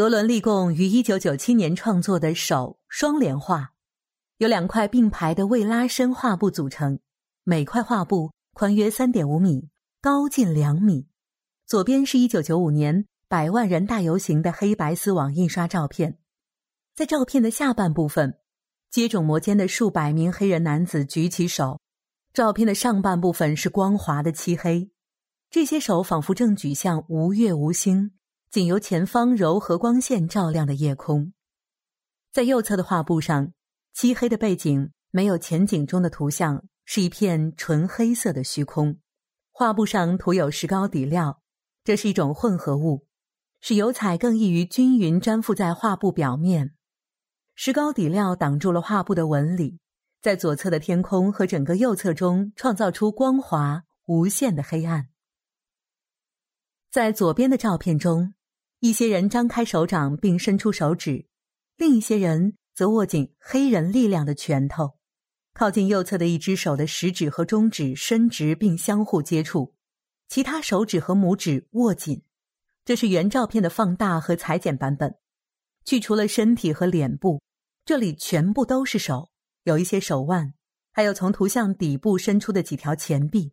格伦利贡于一九九七年创作的手双联画，由两块并排的未拉伸画布组成，每块画布宽约三点五米，高近两米。左边是一九九五年百万人大游行的黑白丝网印刷照片，在照片的下半部分，接踵摩肩的数百名黑人男子举起手。照片的上半部分是光滑的漆黑，这些手仿佛正举向无月无星。仅由前方柔和光线照亮的夜空，在右侧的画布上，漆黑的背景没有前景中的图像，是一片纯黑色的虚空。画布上涂有石膏底料，这是一种混合物，使油彩更易于均匀粘附在画布表面。石膏底料挡住了画布的纹理，在左侧的天空和整个右侧中创造出光滑无限的黑暗。在左边的照片中。一些人张开手掌并伸出手指，另一些人则握紧黑人力量的拳头。靠近右侧的一只手的食指和中指伸直并相互接触，其他手指和拇指握紧。这是原照片的放大和裁剪版本，去除了身体和脸部，这里全部都是手，有一些手腕，还有从图像底部伸出的几条前臂。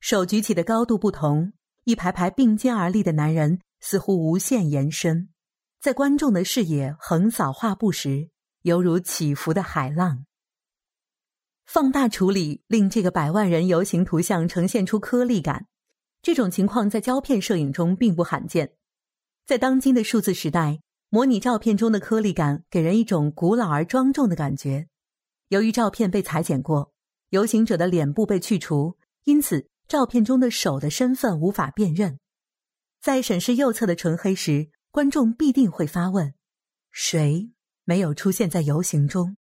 手举起的高度不同，一排排并肩而立的男人。似乎无限延伸，在观众的视野横扫画布时，犹如起伏的海浪。放大处理令这个百万人游行图像呈现出颗粒感，这种情况在胶片摄影中并不罕见。在当今的数字时代，模拟照片中的颗粒感给人一种古老而庄重的感觉。由于照片被裁剪过，游行者的脸部被去除，因此照片中的手的身份无法辨认。在审视右侧的纯黑时，观众必定会发问：谁没有出现在游行中？